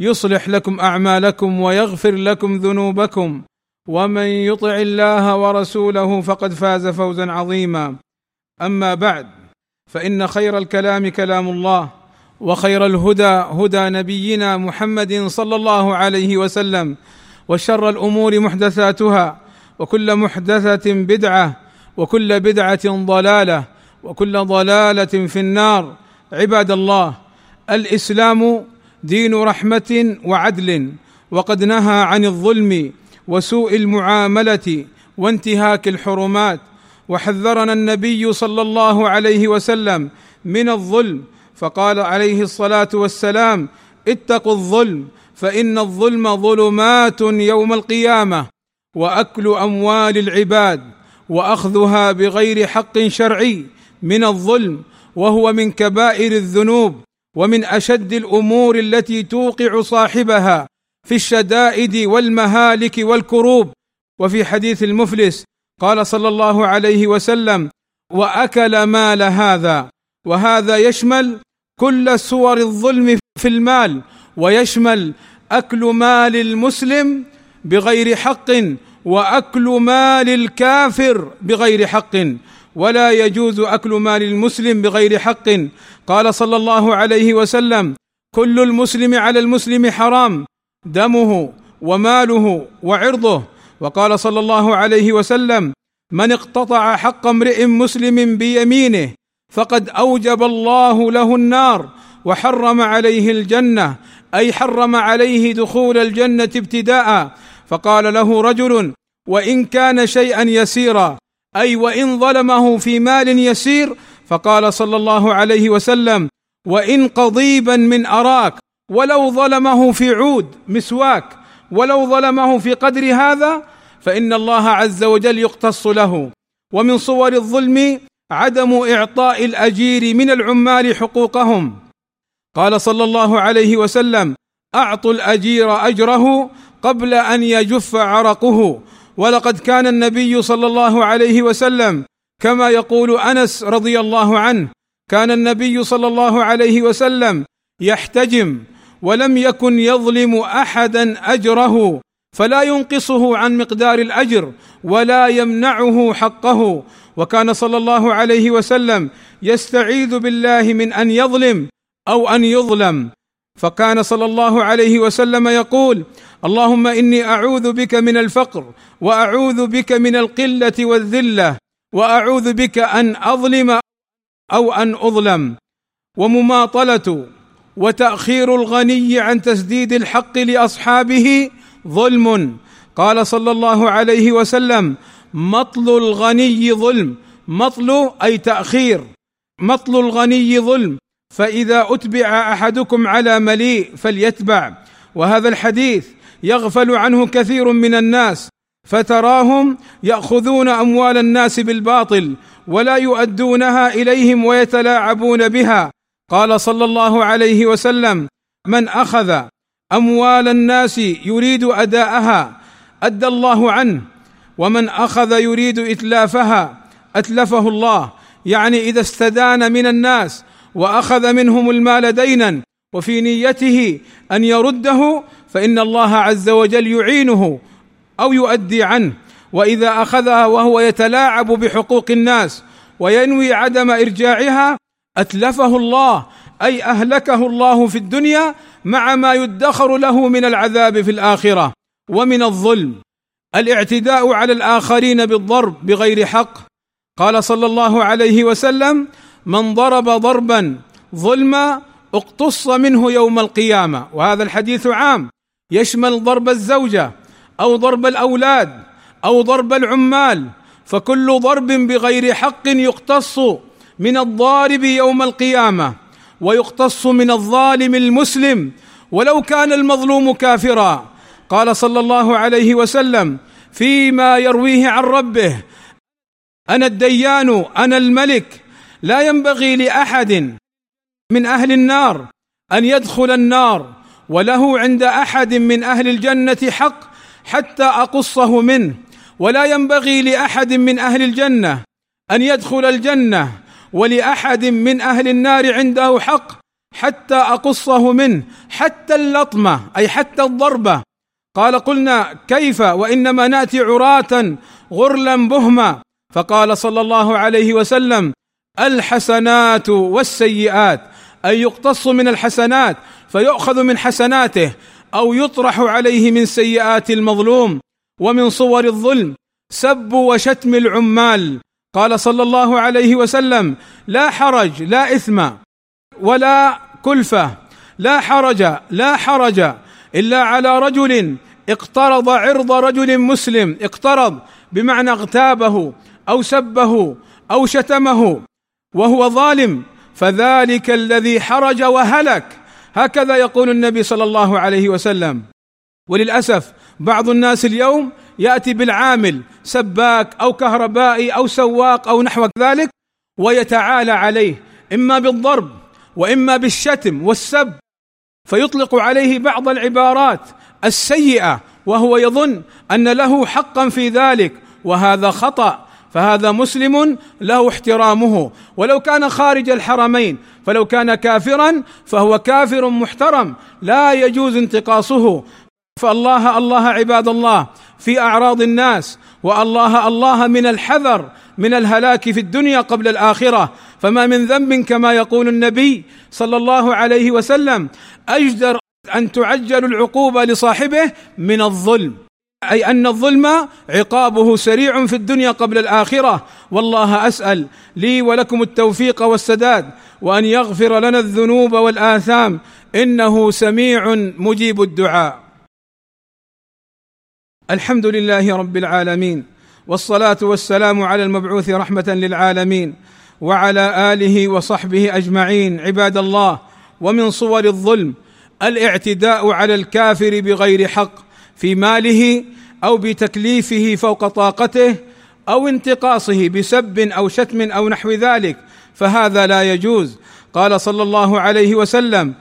يصلح لكم أعمالكم ويغفر لكم ذنوبكم. ومن يطع الله ورسوله فقد فاز فوزا عظيما. أما بعد فإن خير الكلام كلام الله وخير الهدى هدى نبينا محمد صلى الله عليه وسلم وشر الأمور محدثاتها وكل محدثة بدعة وكل بدعة ضلالة وكل ضلالة في النار. عباد الله الإسلام دين رحمة وعدل وقد نهى عن الظلم وسوء المعاملة وانتهاك الحرمات وحذرنا النبي صلى الله عليه وسلم من الظلم فقال عليه الصلاة والسلام اتقوا الظلم فإن الظلم ظلمات يوم القيامة وأكل أموال العباد وأخذها بغير حق شرعي من الظلم وهو من كبائر الذنوب. ومن أشد الأمور التي توقع صاحبها في الشدائد والمهالك والكروب. وفي حديث المفلس قال صلى الله عليه وسلم وأكل مال هذا وهذا يشمل كل صور الظلم في المال ويشمل أكل مال المسلم بغير حق وأكل مال الكافر بغير حق. ولا يجوز أكل مال المسلم بغير حق. قال صلى الله عليه وسلم كل المسلم على المسلم حرام دمه وماله وعرضه. وقال صلى الله عليه وسلم من اقتطع حق امرئ مسلم بيمينه فقد أوجب الله له النار وحرم عليه الجنة أي حرم عليه دخول الجنة ابتداء. فقال له رجل وإن كان شيئا يسيرا أي وإن ظلمه في مال يسير فقال صلى الله عليه وسلم وإن قضيبا من أراك ولو ظلمه في عود مسواك ولو ظلمه في قدر هذا فإن الله عز وجل يقتص له. ومن صور الظلم عدم إعطاء الأجير من العمال حقوقهم. قال صلى الله عليه وسلم أعطوا الأجير أجره قبل أن يجف عرقه ولقد كان النبي صلى الله عليه وسلم كما يقول أنس رضي الله عنه كان النبي صلى الله عليه وسلم يحتجم ولم يكن يظلم أحدا أجره فلا ينقصه عن مقدار الأجر ولا يمنعه حقه وكان صلى الله عليه وسلم يستعيذ بالله من أن يظلم أو أن يظلم. فكان صلى الله عليه وسلم يقول اللهم إني أعوذ بك من الفقر وأعوذ بك من القلة والذلة وأعوذ بك أن أظلم أو أن أظلم. ومماطلة وتأخير الغني عن تسديد الحق لأصحابه ظلم. قال صلى الله عليه وسلم مطل الغني ظلم. مطل أي تأخير. مطل الغني ظلم. فإذا أتبع أحدكم على مليء فليتبع. وهذا الحديث يغفل عنه كثير من الناس فتراهم يأخذون أموال الناس بالباطل ولا يؤدونها إليهم ويتلاعبون بها. قال صلى الله عليه وسلم من أخذ أموال الناس يريد أداءها أدى الله عنه ومن أخذ يريد إتلافها أتلفه الله. يعني إذا استدان من الناس وأخذ منهم المال دينا وفي نيته أن يرده فإن الله عز وجل يعينه أو يؤدي عنه. وإذا أخذها وهو يتلاعب بحقوق الناس وينوي عدم إرجاعها أتلفه الله أي أهلكه الله في الدنيا مع ما يدخر له من العذاب في الآخرة ومن الظلم. الاعتداء على الآخرين بالضرب بغير حق. قال صلى الله عليه وسلم من ضرب ضربا ظلما اقتص منه يوم القيامة. وهذا الحديث عام. يشمل ضرب الزوجة أو ضرب الأولاد أو ضرب العمال. فكل ضرب بغير حق يقتص من الضارب يوم القيامة ويقتص من الظالم المسلم. ولو كان المظلوم كافرا. قال صلى الله عليه وسلم فيما يرويه عن ربه أنا الديان أنا الملك. لا ينبغي لأحد من أهل النار أن يدخل النار وله عند أحد من أهل الجنة حق حتى أقصه منه ولا ينبغي لأحد من أهل الجنة أن يدخل الجنة ولأحد من أهل النار عنده حق حتى أقصه منه حتى اللطمه أي حتى الضربه قال قلنا كيف وإنما نأتي عراة غرلا بهما؟ فقال صلى الله عليه وسلم الحسنات والسيئات أي يقتص من الحسنات فيؤخذ من حسناته أو يطرح عليه من سيئات المظلوم ومن صور الظلم. سب وشتم العمال. قال صلى الله عليه وسلم لا حرج لا إثم ولا كلفة لا حرج لا حرج إلا على رجل اقترض عرض رجل مسلم اقترض بمعنى اغتابه أو سبه أو شتمه. وهو ظالم فذلك الذي حرج وهلك. هكذا يقول النبي صلى الله عليه وسلم. وللأسف بعض الناس اليوم يأتي بالعامل سباك أو كهربائي أو سواق أو نحو ذلك ويتعالى عليه إما بالضرب وإما بالشتم والسب. فيطلق عليه بعض العبارات السيئة وهو يظن أن له حقا في ذلك وهذا خطأ. فهذا مسلم له احترامه. ولو كان خارج الحرمين فلو كان كافرا فهو كافر محترم لا يجوز انتقاصه. فالله الله عباد الله في أعراض الناس والله الله من الحذر من الهلاك في الدنيا قبل الآخرة. فما من ذنب كما يقول النبي صلى الله عليه وسلم أجدر أن تعجل العقوبة لصاحبه من الظلم. أي أن الظلم عقابه سريع في الدنيا قبل الآخرة. والله أسأل لي ولكم التوفيق والسداد وأن يغفر لنا الذنوب والآثام. إنه سميع مجيب الدعاء. الحمد لله رب العالمين والصلاة والسلام على المبعوث رحمة للعالمين وعلى آله وصحبه أجمعين. عباد الله ومن صور الظلم الإعتداء على الكافر بغير حق. في ماله أو بتكليفه فوق طاقته أو انتقاصه بسب أو شتم أو نحو ذلك فهذا لا يجوز. قال صلى الله عليه وسلم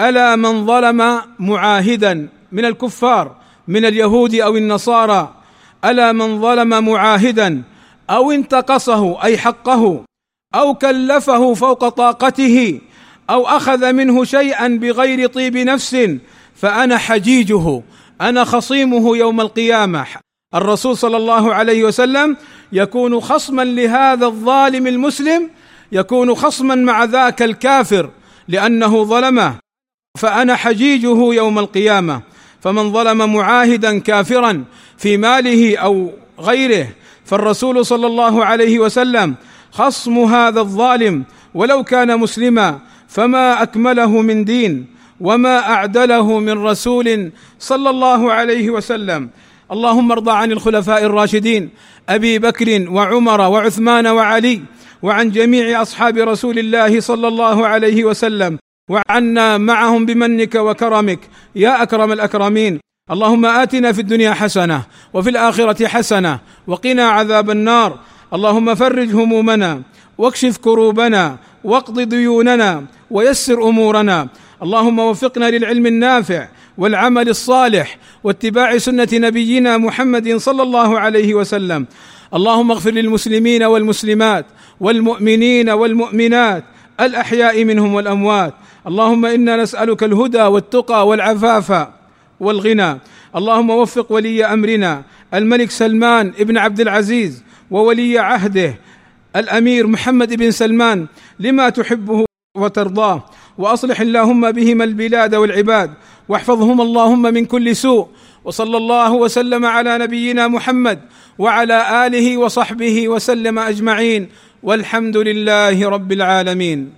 ألا من ظلم معاهدا من الكفار من اليهود أو النصارى ألا من ظلم معاهدا أو انتقصه أي حقه أو كلفه فوق طاقته أو أخذ منه شيئا بغير طيب نفس فأنا حجيجه. أنا خصيمه يوم القيامة. الرسول صلى الله عليه وسلم يكون خصما لهذا الظالم المسلم يكون خصما مع ذاك الكافر لأنه ظلمه. فأنا حجيجه يوم القيامة. فمن ظلم معاهدا كافرا في ماله أو غيره فالرسول صلى الله عليه وسلم خصم هذا الظالم ولو كان مسلما فما أكمله من دين. وما اعدله من رسول صلى الله عليه وسلم. اللهم ارضى عن الخلفاء الراشدين ابي بكر وعمر وعثمان وعلي وعن جميع اصحاب رسول الله صلى الله عليه وسلم. وعنا معهم بمنك وكرمك. يا اكرم الاكرمين. اللهم اتنا في الدنيا حسنه وفي الاخره حسنه وقنا عذاب النار. اللهم فرج همومنا واكشف كروبنا واقض ديوننا ويسر أمورنا. اللهم وفقنا للعلم النافع والعمل الصالح واتباع سنة نبينا محمد صلى الله عليه وسلم. اللهم اغفر للمسلمين والمسلمات والمؤمنين والمؤمنات الأحياء منهم والأموات. اللهم إنا نسألك الهدى والتقى والعفاف والغنى. اللهم وفق ولي أمرنا الملك سلمان ابن عبد العزيز وولي عهده الأمير محمد بن سلمان لما تحبه وترضاه. وأصلح اللهم بهما البلاد والعباد واحفظهما اللهم من كل سوء وصلى الله وسلم على نبينا محمد وعلى آله وصحبه وسلم أجمعين والحمد لله رب العالمين